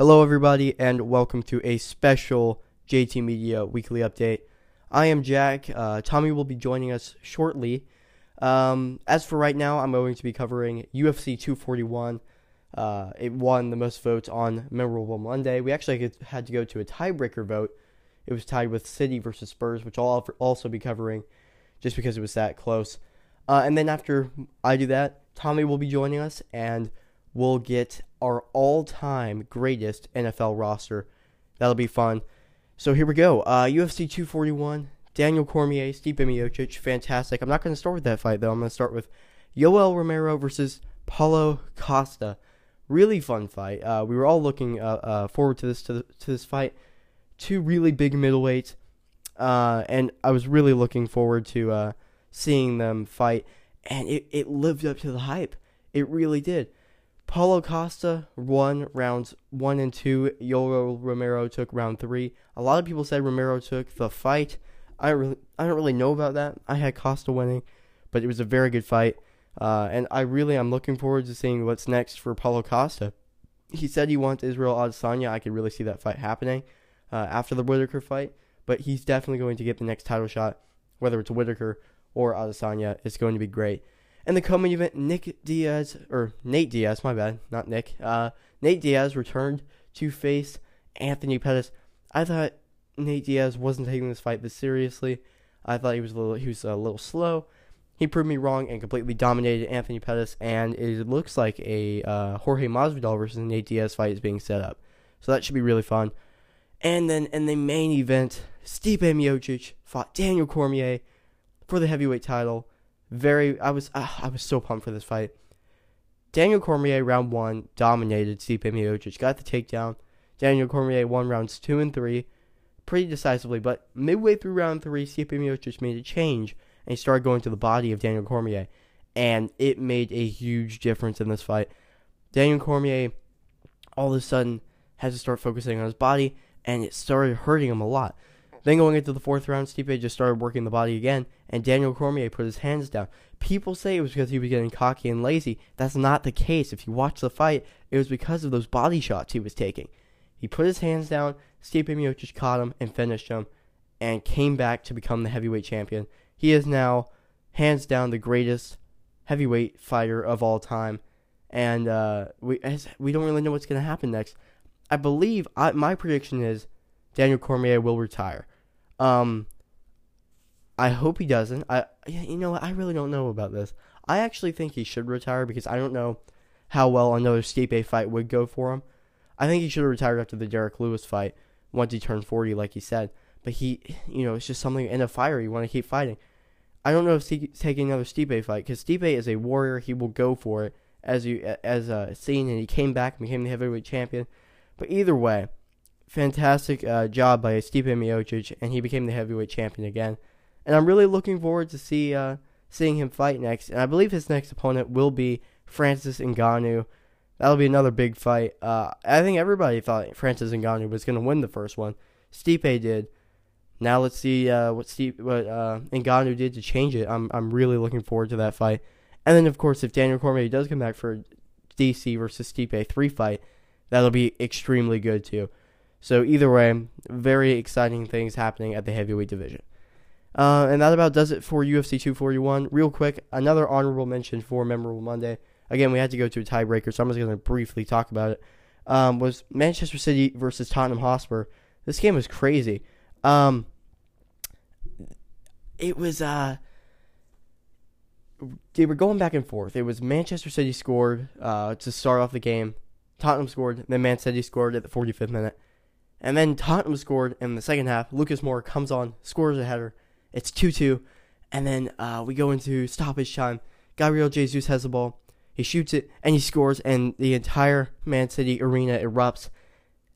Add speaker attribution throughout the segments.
Speaker 1: Hello, everybody, and welcome to a special JT Media weekly update. I am Jack. Uh, Tommy will be joining us shortly. Um, as for right now, I'm going to be covering UFC 241. Uh, it won the most votes on Memorable Monday. We actually had to go to a tiebreaker vote. It was tied with City versus Spurs, which I'll also be covering just because it was that close. Uh, and then after I do that, Tommy will be joining us and we'll get our all time greatest NFL roster. That'll be fun. So here we go. Uh, UFC 241, Daniel Cormier, Stipe Miocic, fantastic. I'm not going to start with that fight, though. I'm going to start with Yoel Romero versus Paulo Costa. Really fun fight. Uh, we were all looking uh, uh forward to this to, the, to this fight. Two really big middleweights, uh, and I was really looking forward to uh, seeing them fight. And it, it lived up to the hype. It really did. Paulo Costa won rounds one and two. Yoel Romero took round three. A lot of people said Romero took the fight. I don't really, I don't really know about that. I had Costa winning, but it was a very good fight. Uh, and I really am looking forward to seeing what's next for Paulo Costa. He said he wants Israel Adesanya. I could really see that fight happening uh, after the Whittaker fight, but he's definitely going to get the next title shot, whether it's Whittaker or Adesanya. It's going to be great. And the co-main event, Nick Diaz or Nate Diaz, my bad, not Nick. Uh, Nate Diaz returned to face Anthony Pettis. I thought Nate Diaz wasn't taking this fight this seriously. I thought he was a little he was a little slow. He proved me wrong and completely dominated Anthony Pettis. And it looks like a uh, Jorge Masvidal versus Nate Diaz fight is being set up, so that should be really fun. And then in the main event, Stipe Miocic fought Daniel Cormier for the heavyweight title very I was uh, I was so pumped for this fight. Daniel Cormier round one dominated Stipe Miocic, got the takedown. Daniel Cormier won rounds two and three, pretty decisively. But midway through round three, Stipe Miocic made a change and he started going to the body of Daniel Cormier, and it made a huge difference in this fight. Daniel Cormier all of a sudden had to start focusing on his body, and it started hurting him a lot. Then going into the fourth round, Stipe just started working the body again, and Daniel Cormier put his hands down. People say it was because he was getting cocky and lazy. That's not the case. If you watch the fight, it was because of those body shots he was taking. He put his hands down, Stipe Miocic caught him and finished him, and came back to become the heavyweight champion. He is now, hands down, the greatest heavyweight fighter of all time. And uh, we we don't really know what's going to happen next. I believe I, my prediction is Daniel Cormier will retire. Um, I hope he doesn't. I you know I really don't know about this. I actually think he should retire because I don't know how well another Stipe fight would go for him. I think he should have retired after the Derrick Lewis fight once he turned 40, like he said. But he, you know, it's just something in a fire. You want to keep fighting. I don't know if he's taking another Stipe fight because Stipe is a warrior. He will go for it, as you as uh, seen, and he came back and became the heavyweight champion. But either way, fantastic uh, job by Stipe Miocic, and he became the heavyweight champion again. And I'm really looking forward to see uh, seeing him fight next. And I believe his next opponent will be Francis Ngannou. That'll be another big fight. Uh, I think everybody thought Francis Ngannou was going to win the first one. Stipe did. Now let's see uh, what Steve, what uh, Ngannou did to change it. I'm I'm really looking forward to that fight. And then of course, if Daniel Cormier does come back for DC versus Stipe three fight, that'll be extremely good too. So either way, very exciting things happening at the heavyweight division. Uh, and that about does it for UFC 241. Real quick, another honorable mention for Memorable Monday. Again, we had to go to a tiebreaker, so I'm just going to briefly talk about it. Um, was Manchester City versus Tottenham Hotspur. This game was crazy. Um, it was uh, they were going back and forth. It was Manchester City scored uh, to start off the game. Tottenham scored, then Man City scored at the 45th minute. And then Tottenham scored in the second half. Lucas Moura comes on, scores a header. It's 2 2. And then uh, we go into stoppage time. Gabriel Jesus has the ball. He shoots it and he scores, and the entire Man City arena erupts.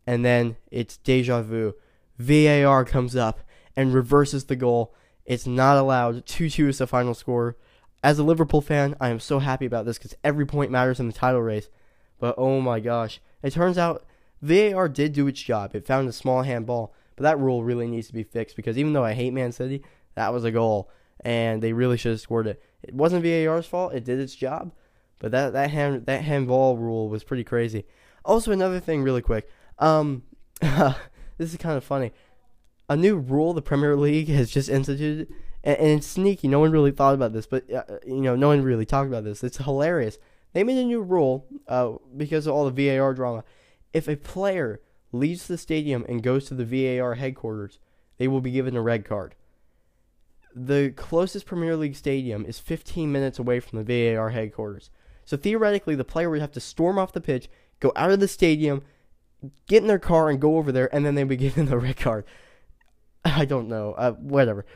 Speaker 1: And then it's deja vu. VAR comes up and reverses the goal. It's not allowed. 2 2 is the final score. As a Liverpool fan, I am so happy about this because every point matters in the title race. But oh my gosh. It turns out VAR did do its job. It found a small handball, but that rule really needs to be fixed because even though I hate Man City, that was a goal, and they really should have scored it. It wasn't VAR's fault. It did its job, but that that hand that handball rule was pretty crazy. Also, another thing, really quick. Um, this is kind of funny. A new rule the Premier League has just instituted, and, and it's sneaky. No one really thought about this, but uh, you know, no one really talked about this. It's hilarious. They made a new rule uh, because of all the VAR drama. If a player leaves the stadium and goes to the VAR headquarters, they will be given a red card. The closest Premier League stadium is 15 minutes away from the VAR headquarters. So theoretically, the player would have to storm off the pitch, go out of the stadium, get in their car, and go over there, and then they'd be given the red card. I don't know. Uh, whatever.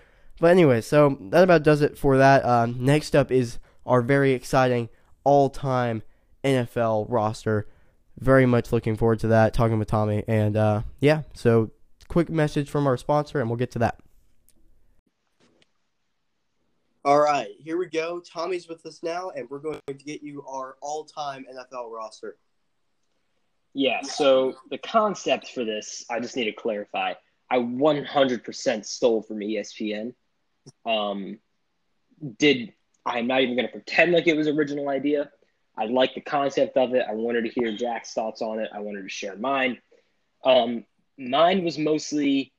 Speaker 1: But anyway, so that about does it for that. Um, next up is our very exciting all-time NFL roster. Very much looking forward to that. Talking with Tommy, and uh, yeah. So quick message from our sponsor, and we'll get to that. All right, here we go. Tommy's with us now, and we're going to get you our all-time NFL roster.
Speaker 2: Yeah. So the concept for this, I just need to clarify. I 100% stole from ESPN. Um, did I'm not even going to pretend like it was original idea. I like the concept of it. I wanted to hear Jack's thoughts on it. I wanted to share mine. Um, mine was mostly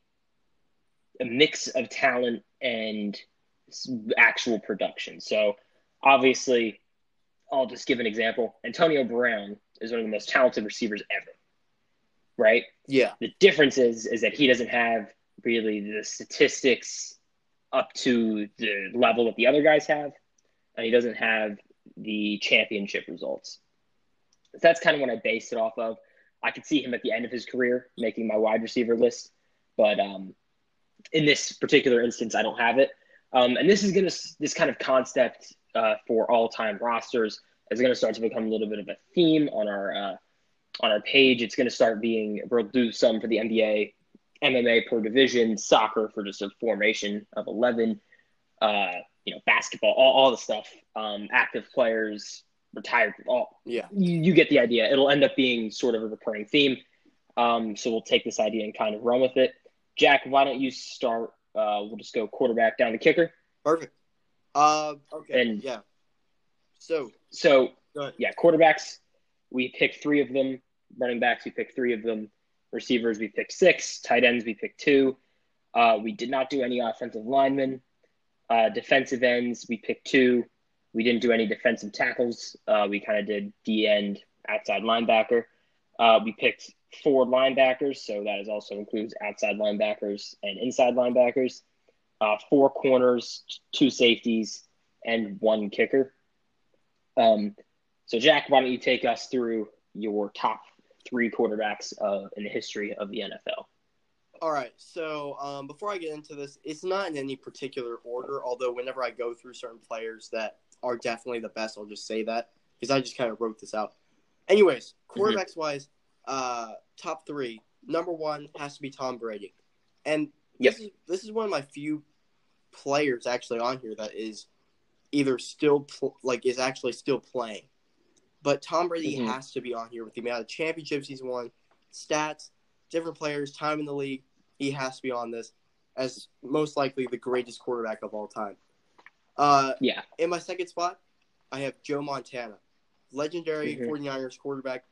Speaker 2: a mix of talent and actual production. So obviously, I'll just give an example. Antonio Brown is one of the most talented receivers ever. Right?
Speaker 1: Yeah.
Speaker 2: The difference is is that he doesn't have really the statistics up to the level that the other guys have, and he doesn't have the championship results. That's kind of what I based it off of. I could see him at the end of his career making my wide receiver list, but um, in this particular instance, I don't have it. Um, and this is going to this kind of concept uh, for all time rosters is going to start to become a little bit of a theme on our uh, on our page. It's going to start being we'll do some for the NBA, MMA per division, soccer for just a formation of eleven, uh, you know, basketball, all, all the stuff, um, active players, retired, all
Speaker 1: yeah,
Speaker 2: you, you, get the idea. It'll end up being sort of a recurring theme. Um, so we'll take this idea and kind of run with it. Jack, why don't you start? Uh, we'll just go quarterback down to kicker.
Speaker 1: Perfect. Uh, okay.
Speaker 2: And
Speaker 1: yeah. So
Speaker 2: so yeah, quarterbacks. We picked three of them. Running backs, we picked three of them. Receivers, we picked six. Tight ends, we picked two. Uh, we did not do any offensive linemen. Uh, defensive ends, we picked two. We didn't do any defensive tackles. Uh, we kind of did D end, outside linebacker. Uh, we picked four linebackers, so that is also includes outside linebackers and inside linebackers. Uh, four corners, two safeties, and one kicker. Um, so, Jack, why don't you take us through your top three quarterbacks uh, in the history of the NFL?
Speaker 1: All right. So, um, before I get into this, it's not in any particular order, although, whenever I go through certain players that are definitely the best, I'll just say that because I just kind of wrote this out. Anyways, quarterbacks mm-hmm. wise, uh, top three. Number one has to be Tom Brady, and
Speaker 2: yep.
Speaker 1: this is this is one of my few players actually on here that is either still pl- like is actually still playing. But Tom Brady mm-hmm. has to be on here with the amount of championships he's won, stats, different players, time in the league. He has to be on this as most likely the greatest quarterback of all time. Uh,
Speaker 2: yeah.
Speaker 1: In my second spot, I have Joe Montana, legendary
Speaker 2: mm-hmm.
Speaker 1: 49ers quarterback,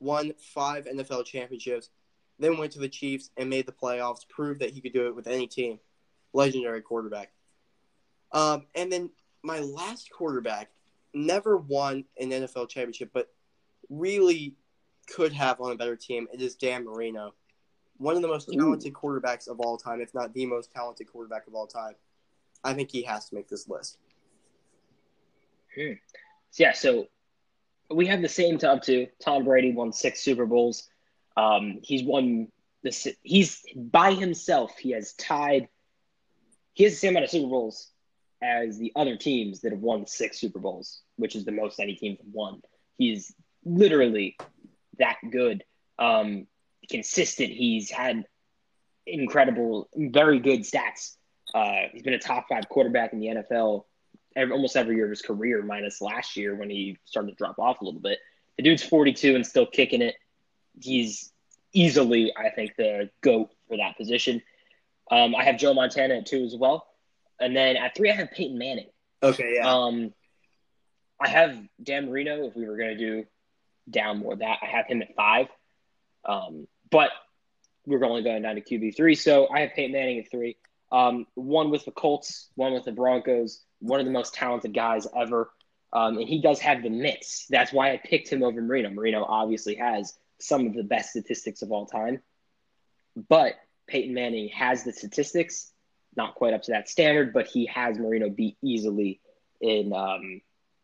Speaker 1: won five NFL championships, then went to the Chiefs and made the playoffs, proved that he could do it with any team. Legendary quarterback. Um, and then my last quarterback never won an NFL championship, but really could have on a better team. It is Dan Marino, one of the most talented Ooh. quarterbacks of all time, if not the most talented quarterback of all time. I think he has to make this list.
Speaker 2: Hmm. Yeah, so we have the same top two. Tom Brady won six Super Bowls. Um, he's won this. He's by himself. He has tied. He has the same amount of Super Bowls as the other teams that have won six Super Bowls, which is the most any team have won. He's literally that good. Um, consistent. He's had incredible, very good stats. Uh, he's been a top five quarterback in the NFL every, almost every year of his career, minus last year when he started to drop off a little bit. The dude's 42 and still kicking it. He's easily, I think, the GOAT for that position. Um, I have Joe Montana at two as well. And then at three, I have Peyton Manning.
Speaker 1: Okay, yeah.
Speaker 2: Um, I have Dan Marino. If we were going to do down more that, I have him at five. Um, but we're only going down to QB three. So I have Peyton Manning at three. Um, one with the Colts, one with the Broncos, one of the most talented guys ever. Um, and he does have the mitts. That's why I picked him over Marino. Marino obviously has some of the best statistics of all time. But Peyton Manning has the statistics, not quite up to that standard, but he has Marino beat easily in um,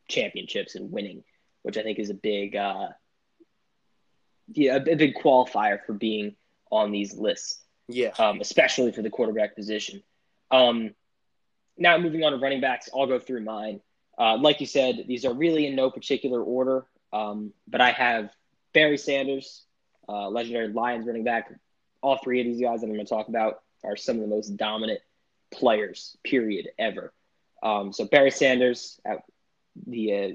Speaker 2: championships and winning, which I think is a big, uh, yeah, a big qualifier for being on these lists.
Speaker 1: Yeah,
Speaker 2: um, especially for the quarterback position. Um, now moving on to running backs, I'll go through mine. Uh, like you said, these are really in no particular order, um, but I have Barry Sanders, uh, legendary Lions running back. All three of these guys that I'm going to talk about are some of the most dominant players, period, ever. Um, so Barry Sanders at the uh,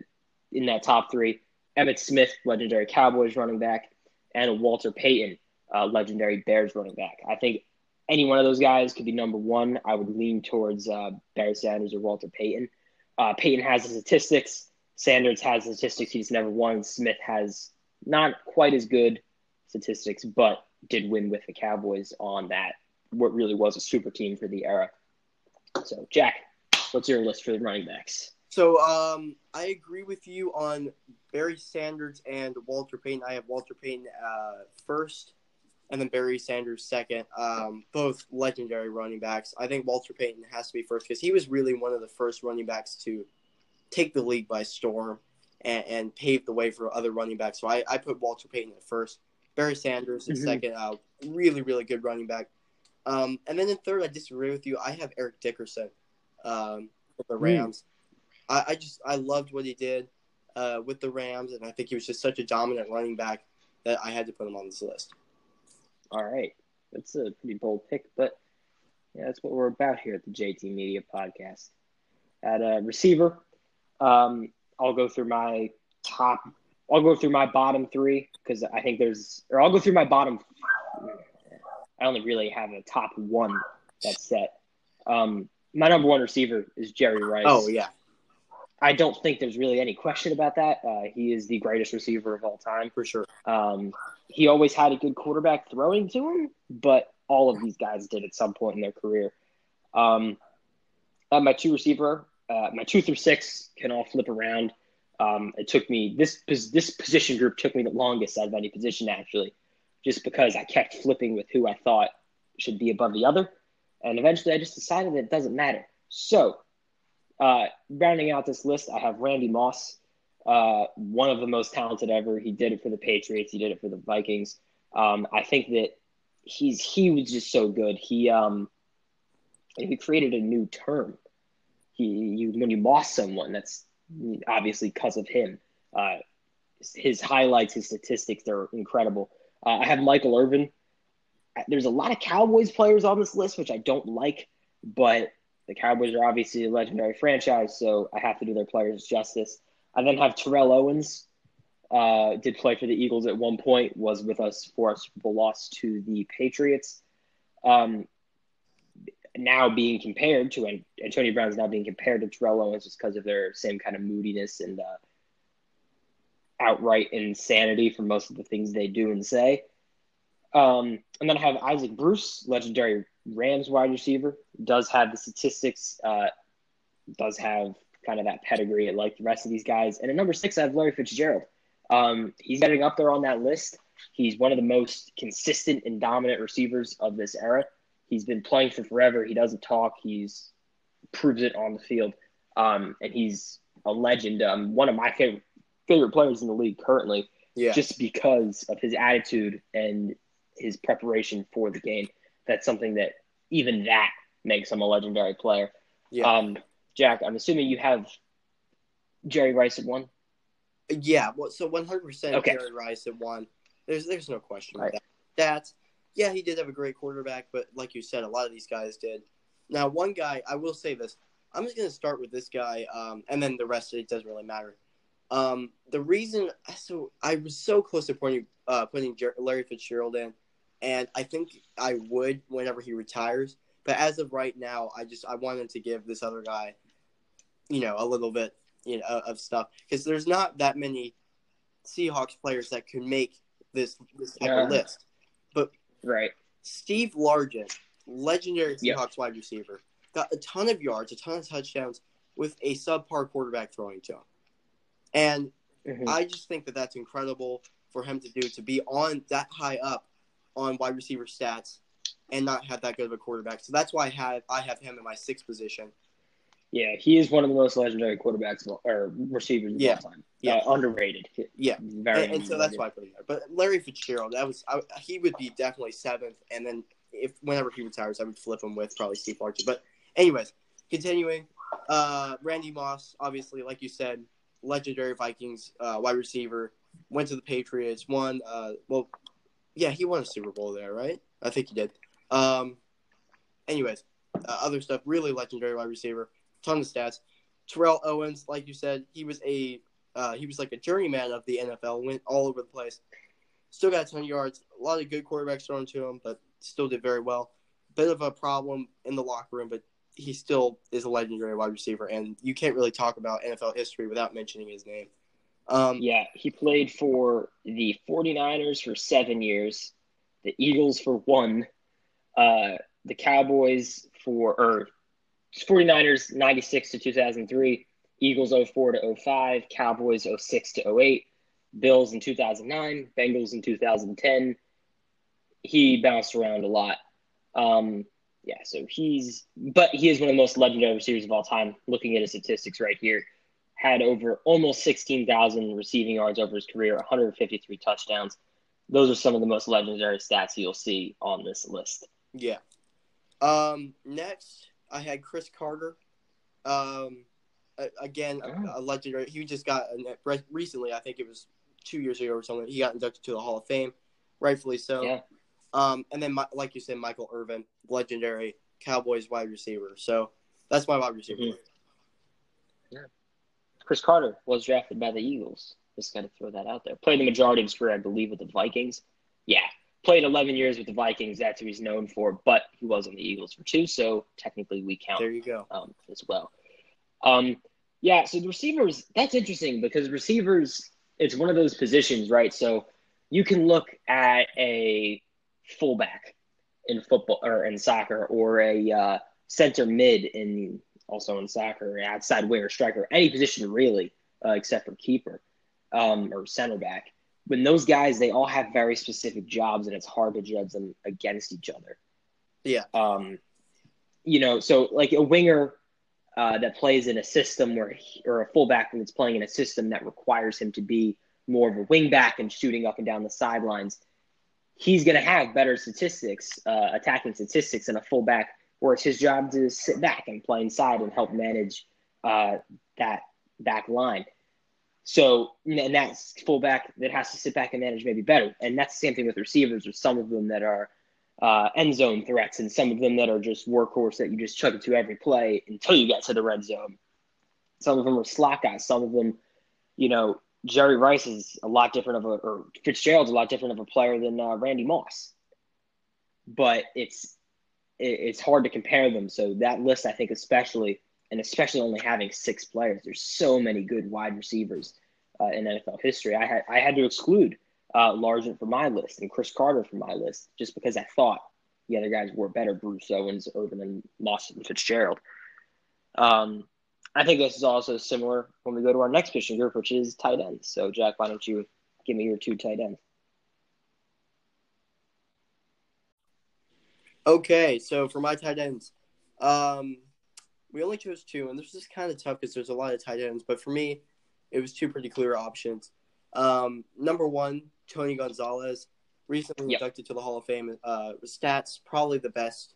Speaker 2: in that top three, Emmitt Smith, legendary Cowboys running back, and Walter Payton, uh, legendary Bears running back. I think any one of those guys could be number one. I would lean towards uh, Barry Sanders or Walter Payton. Uh, Payton has the statistics. Sanders has the statistics. He's never won. Smith has not quite as good statistics, but did win with the Cowboys on that. What really was a super team for the era. So, Jack, what's your list for the running backs?
Speaker 1: So, um, I agree with you on Barry Sanders and Walter Payton. I have Walter Payton uh, first, and then Barry Sanders second. Um, both legendary running backs. I think Walter Payton has to be first because he was really one of the first running backs to take the league by storm and, and pave the way for other running backs. So I, I put Walter Payton at first. Barry Sanders is mm-hmm. second. Uh, really, really good running back. Um, and then in third, I disagree with you. I have Eric Dickerson um, for the hmm. Rams. Mm. I, I, just I loved what he did uh, with the Rams, and I think he was just such a dominant running back that I had to put him on this list.
Speaker 2: All right, that's a pretty bold pick, but yeah, that's what we're about here at the JT Media Podcast. At a uh, receiver, um, I'll go through my top. I'll go through my bottom three because I think there's, or I'll go through my bottom. I only really have a top one that's set. Um, my number one receiver is Jerry Rice.
Speaker 1: Oh yeah,
Speaker 2: I don't think there's really any question about that. Uh, he is the greatest receiver of all time
Speaker 1: for sure.
Speaker 2: Um, he always had a good quarterback throwing to him, but all of these guys did at some point in their career. Um, uh, my two receiver, uh, my two through six can all flip around. Um, it took me this this position group took me the longest out of any position actually, just because I kept flipping with who I thought should be above the other, and eventually I just decided that it doesn't matter. So, uh, rounding out this list, I have Randy Moss, uh, one of the most talented ever. He did it for the Patriots. He did it for the Vikings. Um, I think that he's he was just so good. He um, he created a new term he you when you lost someone, that's obviously because of him. Uh, his highlights, his statistics, they're incredible. Uh, I have Michael Irvin. There's a lot of Cowboys players on this list, which I don't like, but the Cowboys are obviously a legendary franchise, so I have to do their players justice. I then have Terrell Owens. Uh, did play for the Eagles at one point, was with us for a Super loss to the Patriots. Um, now being compared to Antonio Brown is now being compared to Terrell Owens just because of their same kind of moodiness and uh, outright insanity for most of the things they do and say. Um, and then I have Isaac Bruce, legendary Rams wide receiver, does have the statistics, uh, does have kind of that pedigree like the rest of these guys. And at number six, I have Larry Fitzgerald. Um, he's getting up there on that list. He's one of the most consistent and dominant receivers of this era. He's been playing for forever. He doesn't talk. He's proves it on the field, um, and he's a legend. Um, one of my favorite favorite players in the league currently, yeah. just because of his attitude and his preparation for the game. That's something that even that makes him a legendary player. Yeah. Um, Jack, I'm assuming you have Jerry Rice at one.
Speaker 1: Yeah, well, so 100 percent Jerry Rice at one. There's there's no question right. that. That's yeah, he did have a great quarterback, but like you said, a lot of these guys did. Now, one guy, I will say this. I'm just going to start with this guy, um, and then the rest of it doesn't really matter. Um, the reason, so I was so close to putting uh, putting Larry Fitzgerald in, and I think I would whenever he retires. But as of right now, I just I wanted to give this other guy, you know, a little bit you know of stuff because there's not that many Seahawks players that could make this this type yeah. of list. But
Speaker 2: Right.
Speaker 1: Steve Largent, legendary
Speaker 2: Yep.
Speaker 1: Seahawks wide receiver, got a ton of yards, a ton of touchdowns with a subpar quarterback throwing to him. And
Speaker 2: Mhm.
Speaker 1: I just think that that's incredible for him to do to be on that high up on wide receiver stats and not have that good of a quarterback. So that's why I have I have him in my sixth position.
Speaker 2: Yeah, he is one of the most legendary quarterbacks of all, or receivers of
Speaker 1: Yeah.
Speaker 2: all time.
Speaker 1: Yeah.
Speaker 2: Uh, underrated.
Speaker 1: Yeah.
Speaker 2: Very.
Speaker 1: And, and so that's why I put him there. But Larry Fitzgerald, that was I, he would be definitely seventh, and then if whenever he retires, I would flip him with probably Steve Largent. But anyways, continuing, uh, Randy Moss, obviously, like you said, legendary Vikings uh, wide receiver, went to the Patriots, won. Uh, well, yeah, he won a Super Bowl there, right? I think he did. Um, anyways, uh, other stuff, really legendary wide receiver, ton of stats. Terrell Owens, like you said, he was a uh, he was like a journeyman of the NFL, went all over the place. Still got a ton of yards, a lot of good quarterbacks thrown to him, but still did very well. Bit of a problem in the locker room, but he still is a legendary wide receiver, and you can't really talk about NFL history without mentioning his name. Um,
Speaker 2: Yeah, he played for the 49ers for seven years, the Eagles for one, uh, the Cowboys for, or 49ers 96 to 2003, Eagles 04 to 05, Cowboys 06 to 08, Bills in 2009, Bengals in 2010. He bounced around a lot. Um, yeah, so he's, but he is one of the most legendary receivers of all time. Looking at his statistics right here, had over almost 16,000 receiving yards over his career, 153 touchdowns. Those are some of the most legendary stats you'll see on this list.
Speaker 1: Yeah. Um, next, I had Cris Carter. Um, again,
Speaker 2: Oh.
Speaker 1: a legendary. He just got recently. I think it was two years ago or something. He got inducted to the Hall of Fame, rightfully so.
Speaker 2: Yeah.
Speaker 1: Um, and then, my, like you said, Michael Irvin, legendary Cowboys wide receiver. So that's my wide receiver.
Speaker 2: Mhm. Cris Carter was drafted by the Eagles. Just got to throw that out there. Played the majority of his career, I believe, with the Vikings. Yeah, played 11 years with the Vikings. That's who he's known for. But he was on the Eagles for two, so technically we count
Speaker 1: There you go.
Speaker 2: um, as well. Um, yeah, so the receivers, that's interesting because receivers, it's one of those positions, right? So you can look at a fullback in football or in soccer or a uh, center mid in also in soccer, outside winger, striker, any position really, uh, except for keeper um, or center back. When those guys, they all have very specific jobs and it's hard to judge them against each other.
Speaker 1: Yeah.
Speaker 2: Um, you know, so like a winger uh, that plays in a system where, he, or a fullback that's playing in a system that requires him to be more of a wing back and shooting up and down the sidelines, he's going to have better statistics, uh, attacking statistics than a fullback where it's his job to sit back and play inside and help manage uh, that back line. So, and that's fullback that has to sit back and manage maybe better. And that's the same thing with receivers. There's some of them that are uh, end zone threats, and some of them that are just workhorse that you just chuck it to every play until you get to the red zone. Some of them are slot guys. Some of them, you know, Jerry Rice is a lot different of a, or Fitzgerald's a lot different of a player than uh, Randy Moss. But it's it, it's hard to compare them. So that list, I think, especially, and especially only having six players, there's so many good wide receivers uh, in NFL history. I had I had to exclude uh, Largent from my list and Cris Carter from my list just because I thought the other guys were better. Bruce Owens, Irvin, and and Fitzgerald. Um, I think this is also similar when we go to our next position group, which is tight ends. So, Jack, why don't you give me your two tight ends?
Speaker 1: Okay, so for my tight ends, um, we only chose two, and this is kind of tough because there's a lot of tight ends. But for me, it was two pretty clear options. Um, number one, Tony Gonzalez, recently
Speaker 2: Yep.
Speaker 1: inducted to the Hall of Fame. Uh, stats probably the best.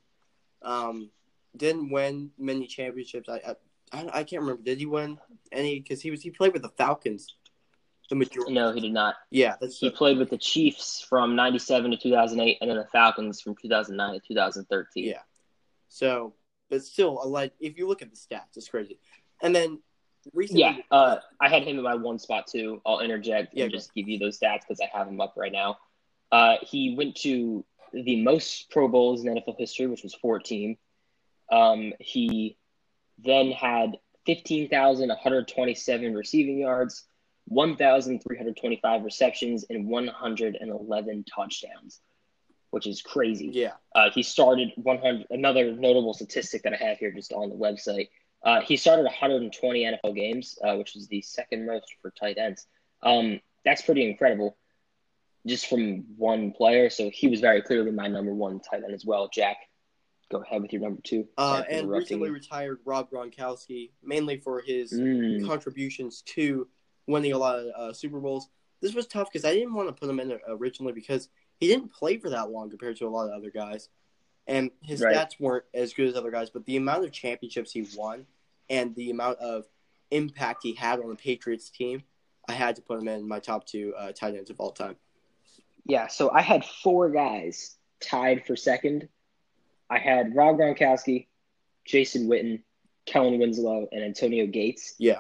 Speaker 1: Um, didn't win many championships. I, I I I can't remember. Did he win any? Because he was he played with the Falcons. The majority.
Speaker 2: No, he did not.
Speaker 1: Yeah,
Speaker 2: He
Speaker 1: the,
Speaker 2: played with the Chiefs from 97 to 2008 and then the Falcons from 2009 to 2013.
Speaker 1: Yeah. So, but still, a like if you look at the stats, it's crazy. And then recently,
Speaker 2: Yeah, uh, I had him in my one spot too. I'll interject
Speaker 1: Yeah,
Speaker 2: and just give you those stats because I have him up right now. Uh, he went to the most Pro Bowls in NFL history, which was 14. Um, he then had 15,127 receiving yards, 1,325 receptions, and 111 touchdowns. which is crazy.
Speaker 1: Yeah.
Speaker 2: Uh, he started 100. Another notable statistic that I have here just on the website. Uh, he started 120 NFL games, uh, which is the second most for tight ends. Um, that's pretty incredible, just from one player. So he was very clearly my number one tight end as well. Jack, go ahead with your number two.
Speaker 1: Uh, and recently retired Rob Gronkowski, mainly for his
Speaker 2: Mm,
Speaker 1: contributions to winning a lot of uh, Super Bowls. This was tough because I didn't want to put him in originally because he didn't play for that long compared to a lot of other guys, and his
Speaker 2: Right.
Speaker 1: stats weren't as good as other guys. But the amount of championships he won and the amount of impact he had on the Patriots team, I had to put him in my top two uh, tight ends of all time.
Speaker 2: yeah, so I had four guys tied for second. I had Rob Gronkowski, Jason Witten, Kellen Winslow, and Antonio Gates.
Speaker 1: Yeah.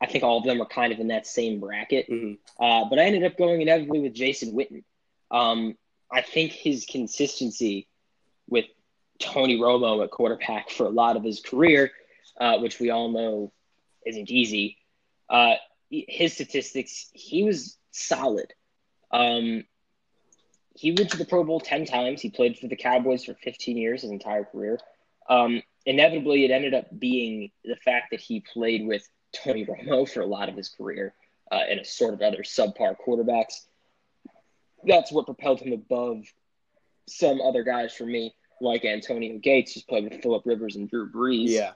Speaker 2: I think all of them were kind of in that same bracket.
Speaker 1: hmm
Speaker 2: Uh, but I ended up going inevitably with Jason Witten. Um, I think his consistency with Tony Romo at quarterback for a lot of his career, uh, which we all know isn't easy, uh, his statistics, he was solid. Um, he went to the Pro Bowl 10 times. He played for the Cowboys for 15 years, his entire career. Um, inevitably, it ended up being the fact that he played with Tony Romo for a lot of his career uh, and a sort of other subpar quarterbacks. That's what propelled him above some other guys for me, like Antonio Gates, who's played with Philip Rivers and Drew Brees.
Speaker 1: Yeah.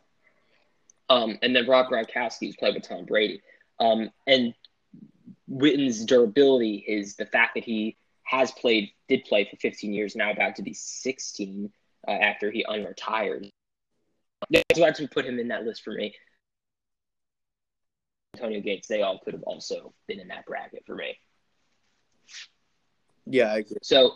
Speaker 2: Um, and then Rob Gronkowski, who's played with Tom Brady. Um, and Witten's durability is the fact that he has played, did play for 15 years, now about to be 16 uh, after he unretired. That's why to put him in that list for me. Antonio Gates, they all could have also been in that bracket for me.
Speaker 1: Yeah, I agree.
Speaker 2: So,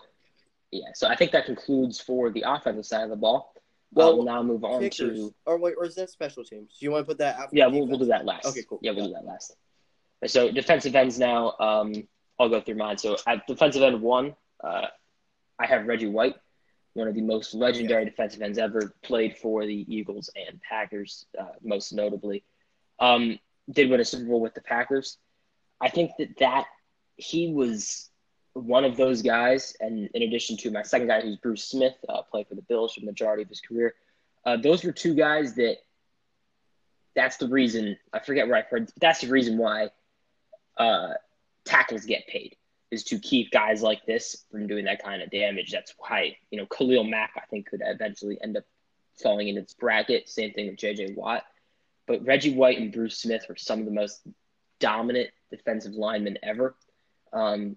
Speaker 2: yeah, so I think that concludes for the offensive side of the ball.
Speaker 1: Well,
Speaker 2: Well, we'll now move on
Speaker 1: Kickers.
Speaker 2: to
Speaker 1: Or wait, or is that special teams? Do you want to put that after?
Speaker 2: yeah, we'll, we'll do that last.
Speaker 1: Okay, cool.
Speaker 2: Yeah, we'll
Speaker 1: Yeah.
Speaker 2: do that last. So defensive ends now. Um, I'll go through mine. So at defensive end one, uh, I have Reggie White, one of the most legendary defensive ends ever played for the Eagles and Packers, uh, most notably. Um, did win a Super Bowl with the Packers. I think that that he was one of those guys, and in addition to my second guy, who's Bruce Smith, uh, played for the Bills for the majority of his career. Uh, those were two guys that. That's the reason I forget where I heard. But that's the reason why uh, tackles get paid is to keep guys like this from doing that kind of damage. That's why you know Khalil Mack I think could eventually end up falling into this bracket. Same thing with J.J. Watt, but Reggie White and Bruce Smith were some of the most dominant defensive linemen ever. Um,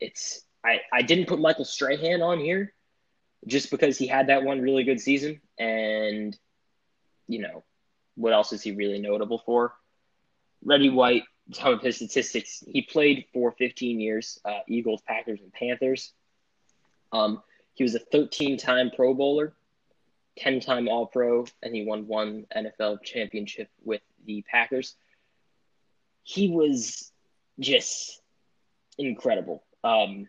Speaker 2: it's I, I didn't put Michael Strahan on here just because he had that one really good season and you know what else is he really notable for? Reggie White, some of his statistics, he played for 15 years, uh, Eagles, Packers, and Panthers. Um, he was a 13-time Pro Bowler, 10-time All-Pro, and he won one NFL championship with the Packers. He was just incredible. Um,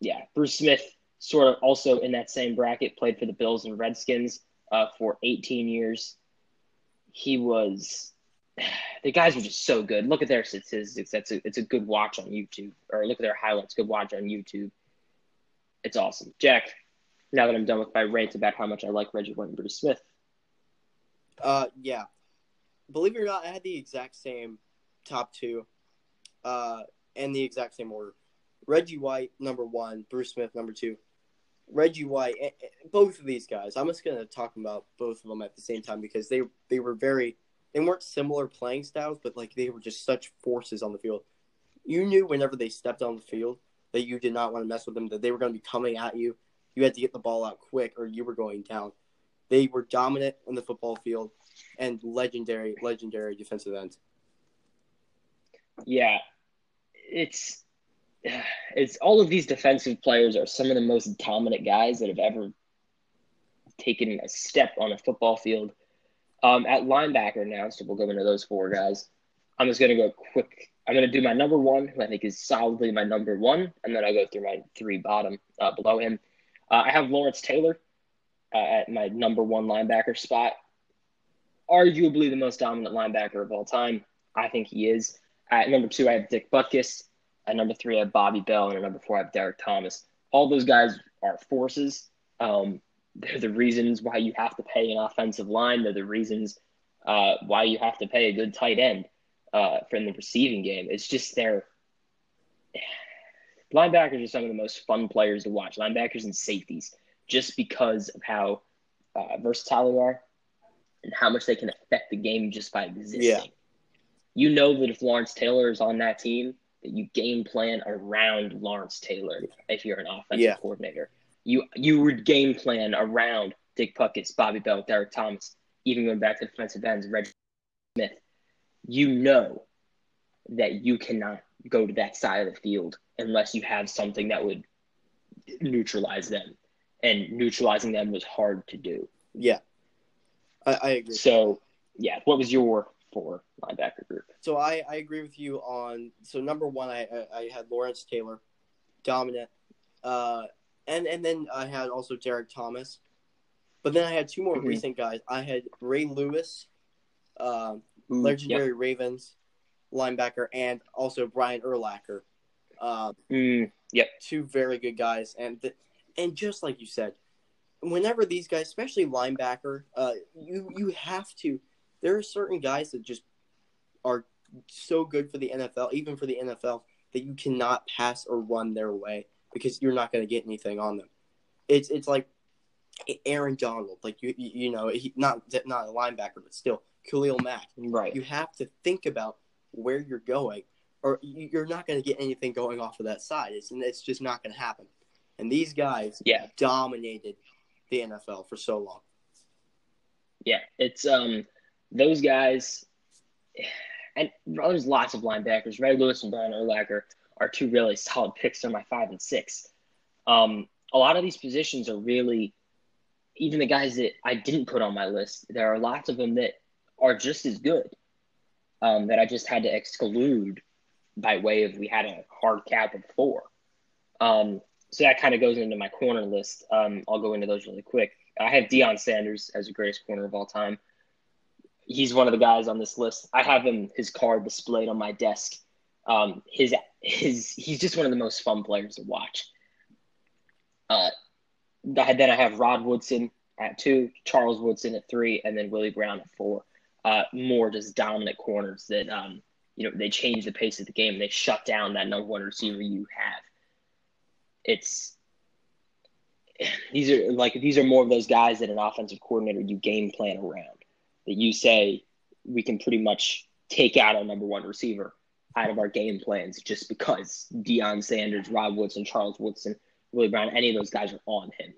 Speaker 2: yeah, Bruce Smith, sort of also in that same bracket, played for the Bills and Redskins uh, for 18 years. He was the guys were just so good. Look at their statistics. That's a, it's a good watch on YouTube, or look at their highlights. Good watch on YouTube. It's awesome. Jack, now that I'm done with my rant about how much I like Reggie White and Bruce Smith,
Speaker 1: Uh, yeah. Believe it or not, I had the exact same top two, uh, and the exact same order. Reggie White number one, Bruce Smith number two. Reggie White, eh, both of these guys. I'm just gonna talk about both of them at the same time because they they were very they weren't similar playing styles, but like they were just such forces on the field. You knew whenever they stepped on the field that you did not want to mess with them, that they were going to be coming at you. You had to get the ball out quick, or you were going down. They were dominant in the football field and legendary, legendary defensive ends.
Speaker 2: yeah, it's it's all of these defensive players are some of the most dominant guys that have ever taken a step on a football field. Um, at linebacker now, so we'll go into those four guys. I'm just gonna go quick. I'm gonna do my number one, who I think is solidly my number one, and then I'll go through my three bottom uh, below him. Uh, I have Lawrence Taylor uh, at my number one linebacker spot. Arguably the most dominant linebacker of all time. I think he is. At number two, I have Dick Butkus. At number three, I have Bobby Bell, and at number four, I have Derrick Thomas. all those guys are forces. Um, they're the reasons why you have to pay an offensive line. They're the reasons uh, why you have to pay a good tight end uh, from the receiving game. It's just they're linebackers are some of the most fun players to watch. Linebackers and safeties, just because of how uh, versatile they are and how much they can affect the game just by existing.
Speaker 1: Yeah.
Speaker 2: You know that if Lawrence Taylor is on that team, that you game plan around Lawrence Taylor if you're an offensive
Speaker 1: Yeah.
Speaker 2: coordinator. You you would game plan around Dick Butkus, Bobby Bell, Derrick Thomas, even going back to defensive ends, Reggie Smith. You know that you cannot go to that side of the field unless you have something that would neutralize them. And neutralizing them was hard to do.
Speaker 1: Yeah, I, I agree.
Speaker 2: So, yeah, what was your four linebacker group?
Speaker 1: So I, I agree with you on. So number one, I I, I had Lawrence Taylor, dominant, uh, and and then I had also Derrick Thomas, but then I had two more
Speaker 2: Mhm.
Speaker 1: recent guys. I had Ray Lewis, uh,
Speaker 2: Ooh,
Speaker 1: legendary Ravens linebacker, and also Brian Urlacher. Um,
Speaker 2: Yep. Mm,
Speaker 1: two very good guys, and th- and just like you said, whenever these guys, especially linebacker, uh, you you have to. There are certain guys that just are so good for the NFL, even for the NFL, that you cannot pass or run their way because you're not going to get anything on them. It's it's like Aaron Donald, like you you you know, he, not not a linebacker, but still Khalil Mack
Speaker 2: right.
Speaker 1: you have to think about where you're going, or you- you're not going to get anything going off of that side. It's it's just not going to happen. And these guys
Speaker 2: Yeah.
Speaker 1: dominated the NFL for so long.
Speaker 2: Yeah, it's um those guys, and there's lots of linebackers. Ray Lewis and Brian Urlacher are two really solid picks on my five and six. Um, a lot of these positions are really, even the guys that I didn't put on my list. There are lots of them that are just as good. Um, that I just had to exclude by way of we had a hard cap of four. Um, so that kind of goes into my corner list. Um, I'll go into those really quick. I have Deion Sanders as the greatest corner of all time. He's one of the guys on this list. I have him his card displayed on my desk. Um, his his he's just one of the most fun players to watch. Uh, then I have Rod Woodson at two, Charles Woodson at three, and then Willie Brown at four. Uh, more just dominant corners that um, you know they change the pace of the game. They shut down that number one receiver you have. It's these are like these are more of those guys that an offensive coordinator you game plan around. That you say we can pretty much take out our number one receiver out of our game plans just because Deion Sanders, Rod Woodson, Charles Woodson, Willie Brown, any of those guys are on him.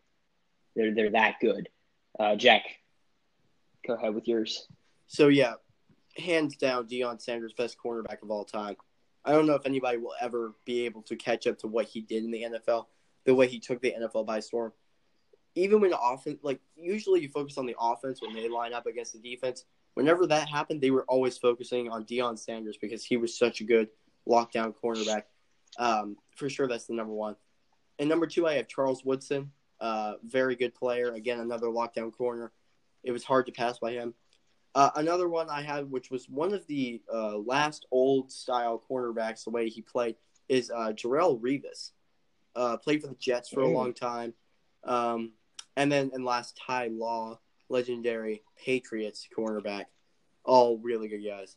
Speaker 2: They're they're that good. Uh, Jack, go ahead with yours.
Speaker 1: So yeah, hands down, Deion Sanders best cornerback of all time. I don't know if anybody will ever be able to catch up to what he did in the NFL, the way he took the NFL by storm. Even when offense, like usually you focus on the offense when they line up against the defense. Whenever that happened, they were always focusing on Deion Sanders because he was such a good lockdown cornerback. Um, for sure, that's the number one. And number two, I have Charles Woodson, uh, very good player. Again, another lockdown corner. It was hard to pass by him. Uh, another one I had, which was one of the uh, last old style cornerbacks, the way he played, is uh, Darrelle Revis. Uh, played for the Jets for a long time. Um, and then, and last, Ty Law, legendary Patriots cornerback. All really good guys.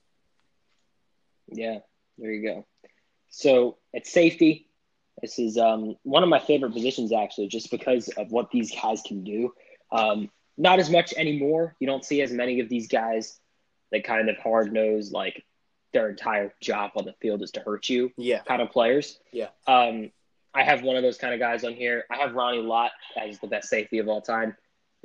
Speaker 2: Yeah, there you go. So at safety, this is um, one of my favorite positions actually, just because of what these guys can do. Um, not as much anymore. You don't see as many of these guys that kind of hard nosed, like their entire job on the field is to hurt you
Speaker 1: Yeah.
Speaker 2: kind of players.
Speaker 1: Yeah.
Speaker 2: Um, I have one of those kind of guys on here. I have Ronnie Lott as the best safety of all time.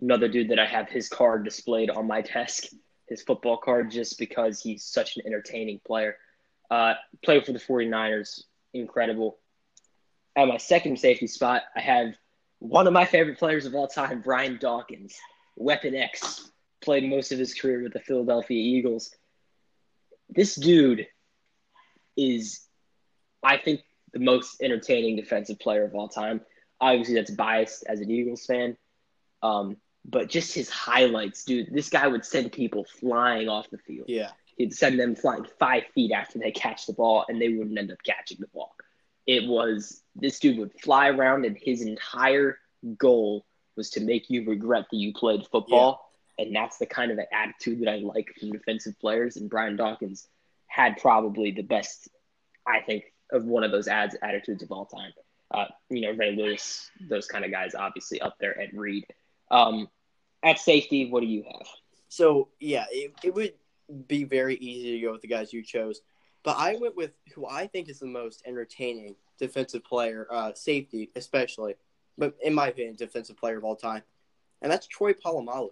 Speaker 2: Another dude that I have his card displayed on my desk, his football card, just because he's such an entertaining player. Uh, played for the 49ers, incredible. At my second safety spot, I have one of my favorite players of all time, Brian Dawkins, Weapon X. Played most of his career with the Philadelphia Eagles. This dude is, I think, the most entertaining defensive player of all time. Obviously, that's biased as an Eagles fan. Um, but just his highlights, dude, this guy would send people flying off the field.
Speaker 1: Yeah.
Speaker 2: He'd send them flying five feet after they catch the ball, and they wouldn't end up catching the ball. it was this dude would fly around, and his entire goal was to make you regret that you played football. And that's the kind of attitude that I like from defensive players. And Brian Dawkins had probably the best, I think, of one of those ads attitudes of all time. Uh, you know, Ray Lewis, those kind of guys, obviously up there Ed Reed. Um, at safety, what do you have?
Speaker 1: So yeah, it, it would be very easy to go with the guys you chose, but I went with who I think is the most entertaining defensive player, uh, safety especially, but in my opinion, defensive player of all time, and that's Troy Polamalu.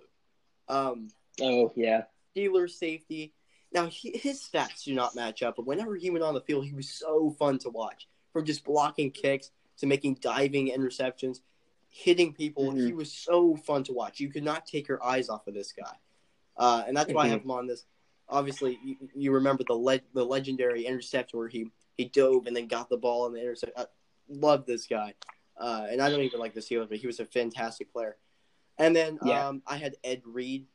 Speaker 1: Um,
Speaker 2: oh yeah,
Speaker 1: Steelers safety. Now he, his stats do not match up, but whenever he went on the field, he was so fun to watch. From just blocking kicks to making diving interceptions, hitting people, mm-hmm. he was so fun to watch. You could not take your eyes off of this guy, uh, and that's mm-hmm. why I mm-hmm. have him on this. Obviously, you, you remember the le- the legendary interception where he he dove and then got the ball in the intercept. I love this guy, uh, and I don't even like the Steelers, but he was a fantastic player. And then yeah. um, I had Ed Reed,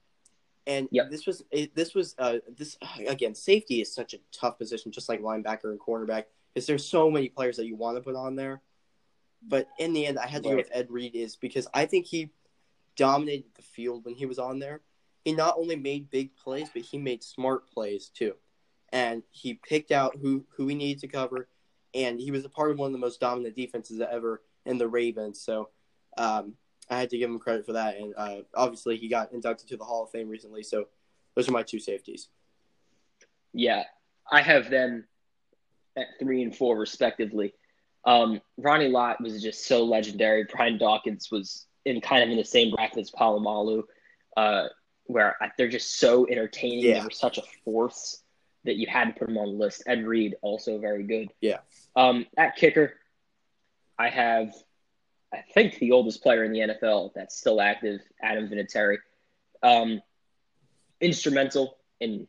Speaker 1: and yep. this was this was uh, this again. Safety is such a tough position, just like linebacker and cornerback, because there's so many players that you want to put on there. But in the end, I had to right. go with Ed Reed, is because I think he dominated the field when he was on there. He not only made big plays, but he made smart plays too, and he picked out who who he needed to cover, and he was a part of one of the most dominant defenses that ever in the Ravens. So. Um, I had to give him credit for that. And uh, obviously, he got inducted to the Hall of Fame recently. So those are my two safeties.
Speaker 2: Yeah, I have them at three and four, respectively. Um, Ronnie Lott was just so legendary. Brian Dawkins was in kind of in the same bracket as Polamalu, uh, where they're just so entertaining. Yeah. They were such a force that you had to put them on the list. Ed Reed, also very good.
Speaker 1: Yeah.
Speaker 2: Um, at kicker, I have I think the oldest player in the NFL that's still active, Adam Vinatieri. Um, instrumental in,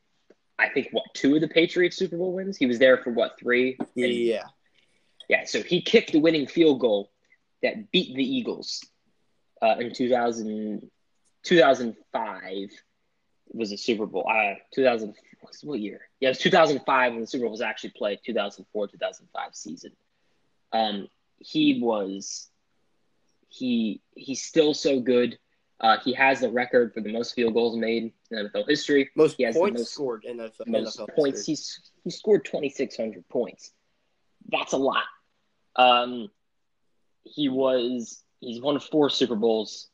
Speaker 2: I think, what, two of the Patriots Super Bowl wins? He was there for what, three?
Speaker 1: yeah.
Speaker 2: Yeah, so he kicked the winning field goal that beat the Eagles uh, in 2000, 2005 was a Super Bowl. Uh, 2000, what year? Yeah, it was 2005 when the Super Bowl was actually played, 2004, 2005 season. Um, he was he he's still so good. Uh, he has the record for the most field goals made in NFL history.
Speaker 1: Most
Speaker 2: he has
Speaker 1: points the most, scored in NFL,
Speaker 2: most
Speaker 1: NFL
Speaker 2: points. History. He's he scored twenty six hundred points. That's a lot. Um, he was he's won four Super Bowls.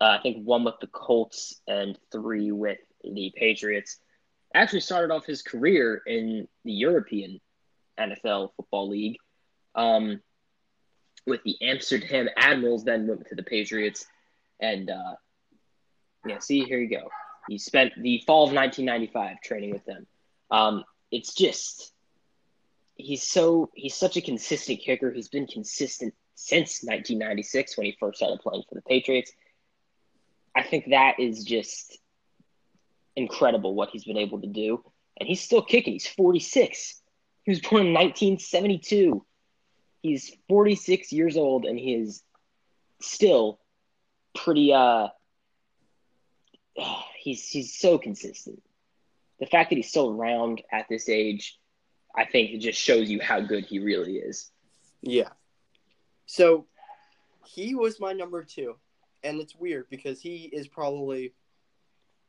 Speaker 2: Uh, I think one with the Colts and three with the Patriots. Actually, started off his career in the European NFL Football League. Um, with the Amsterdam Admirals, then went to the Patriots. And uh, yeah, see, here you go. He spent the fall of 1995 training with them. Um, it's just he's so he's such a consistent kicker. He's been consistent since 1996 when he first started playing for the Patriots. I think that is just incredible what he's been able to do, and he's still kicking. He's 46. He was born in 1972. He's 46 years old and he is still pretty uh he's he's so consistent. The fact that he's still around at this age, I think it just shows you how good he really is.
Speaker 1: Yeah. So he was my number 2. And it's weird because he is probably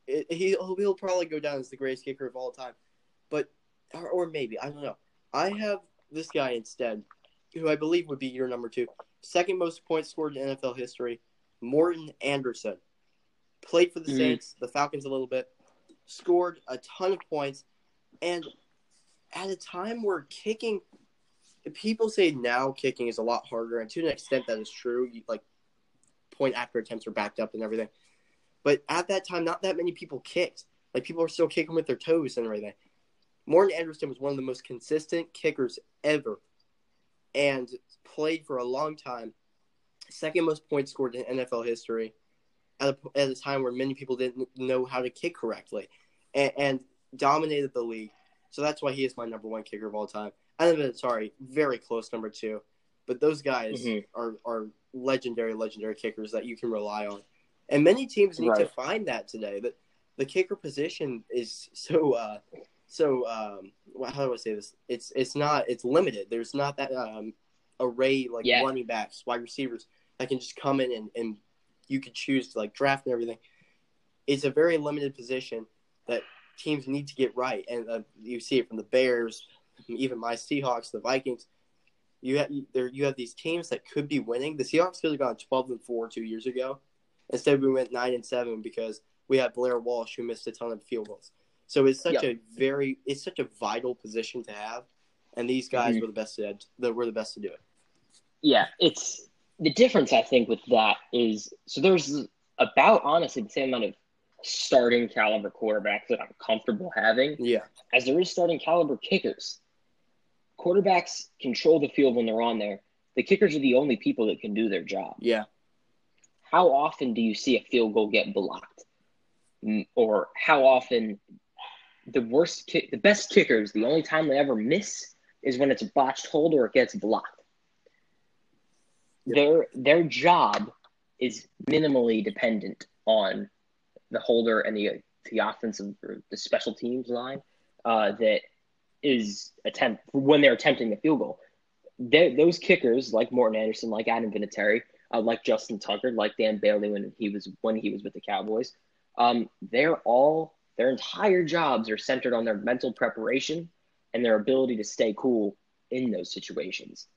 Speaker 1: he he'll probably go down as the greatest kicker of all time. But or, or maybe, I don't know. I have this guy instead who I believe would be your number two, second most points scored in NFL history, Morten Andersen. Played for the mm-hmm. Saints, the Falcons a little bit, scored a ton of points, and at a time where kicking, people say now kicking is a lot harder, and to an extent that is true. You, like point after attempts are backed up and everything, but at that time, not that many people kicked. Like people are still kicking with their toes and everything. Morten Andersen was one of the most consistent kickers ever and played for a long time. Second most points scored in NFL history at a, at a time where many people didn't know how to kick correctly and, and dominated the league. So that's why he is my number one kicker of all time. And sorry, very close number two. But those guys mm-hmm. are, are legendary, legendary kickers that you can rely on. And many teams need right. to find that today. That the kicker position is so uh, so um, how do I say this? It's it's not it's limited. There's not that um, array like
Speaker 2: Yeah.
Speaker 1: running backs, wide receivers that can just come in and, and you could choose to like draft and everything. It's a very limited position that teams need to get right, and uh, you see it from the Bears, even my Seahawks, the Vikings. You have there you have these teams that could be winning. The Seahawks could have gone twelve and four two years ago. Instead, we went nine and seven because we had Blair Walsh who missed a ton of field goals. So it's such
Speaker 2: Yep.
Speaker 1: a very it's such a vital position to have, and these guys
Speaker 2: Mhm.
Speaker 1: were the best to that were the best to do it.
Speaker 2: Yeah, it's the difference I think with that is so there's about honestly the same amount of starting caliber quarterbacks that I'm comfortable having
Speaker 1: Yeah,
Speaker 2: as there is starting caliber kickers. Quarterbacks control the field when they're on there. The kickers are the only people that can do their job.
Speaker 1: yeah,
Speaker 2: How often do you see a field goal get blocked? Or how often the worst kick, the best kickers, the only time they ever miss is when it's a botched hold or it gets blocked. Their their job is minimally dependent on the holder and the the offensive or the special teams line uh, that is attempt when they're attempting the field goal. They, those kickers, like Morten Andersen, like Adam Vinatieri, uh, like Justin Tucker, like Dan Bailey when he was when he was with the Cowboys, um, they're all their entire jobs are centered on their mental preparation and their ability to stay cool in those situations.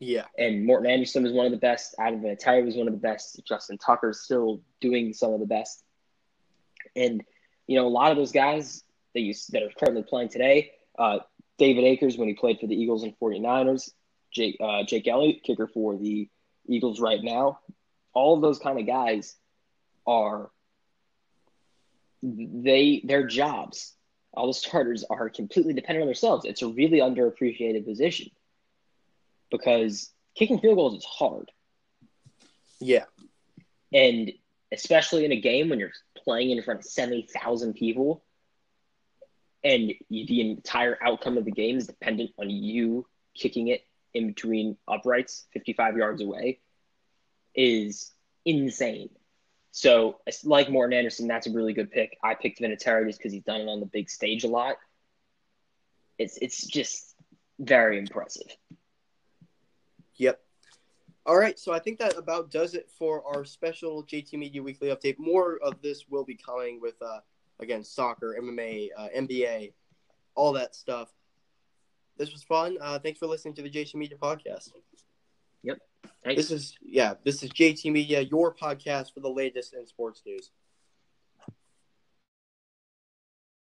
Speaker 1: yeah,
Speaker 2: And Morten Andersen was one of the best. Adam Vinatieri was one of the best. Justin Tucker's still doing some of the best. And you know, a lot of those guys that you that are currently playing today, uh, David Akers when he played for the Eagles and 49ers, Jake uh, Jake Elliott, kicker for the Eagles right now. All of those kind of guys are they their jobs. All the starters are completely dependent on themselves. It's a really underappreciated position because kicking field goals is hard.
Speaker 1: yeah,
Speaker 2: And especially in a game when you're playing in front of 70,000 people and the entire outcome of the game is dependent on you kicking it in between uprights 55 yards away is insane. So, like Morten Andersen, that's a really good pick. I picked Vinatieri just because he's done it on the big stage a lot. It's it's just very impressive.
Speaker 1: yep. All right, so I think that about does it for our special JT Media Weekly update. More of this will be coming with, uh, again, soccer, MMA, uh, NBA, all that stuff. This was fun. Uh, thanks for listening to the JT Media podcast.
Speaker 2: Thanks.
Speaker 1: This is yeah, this is JT Media, your podcast for the latest in sports news.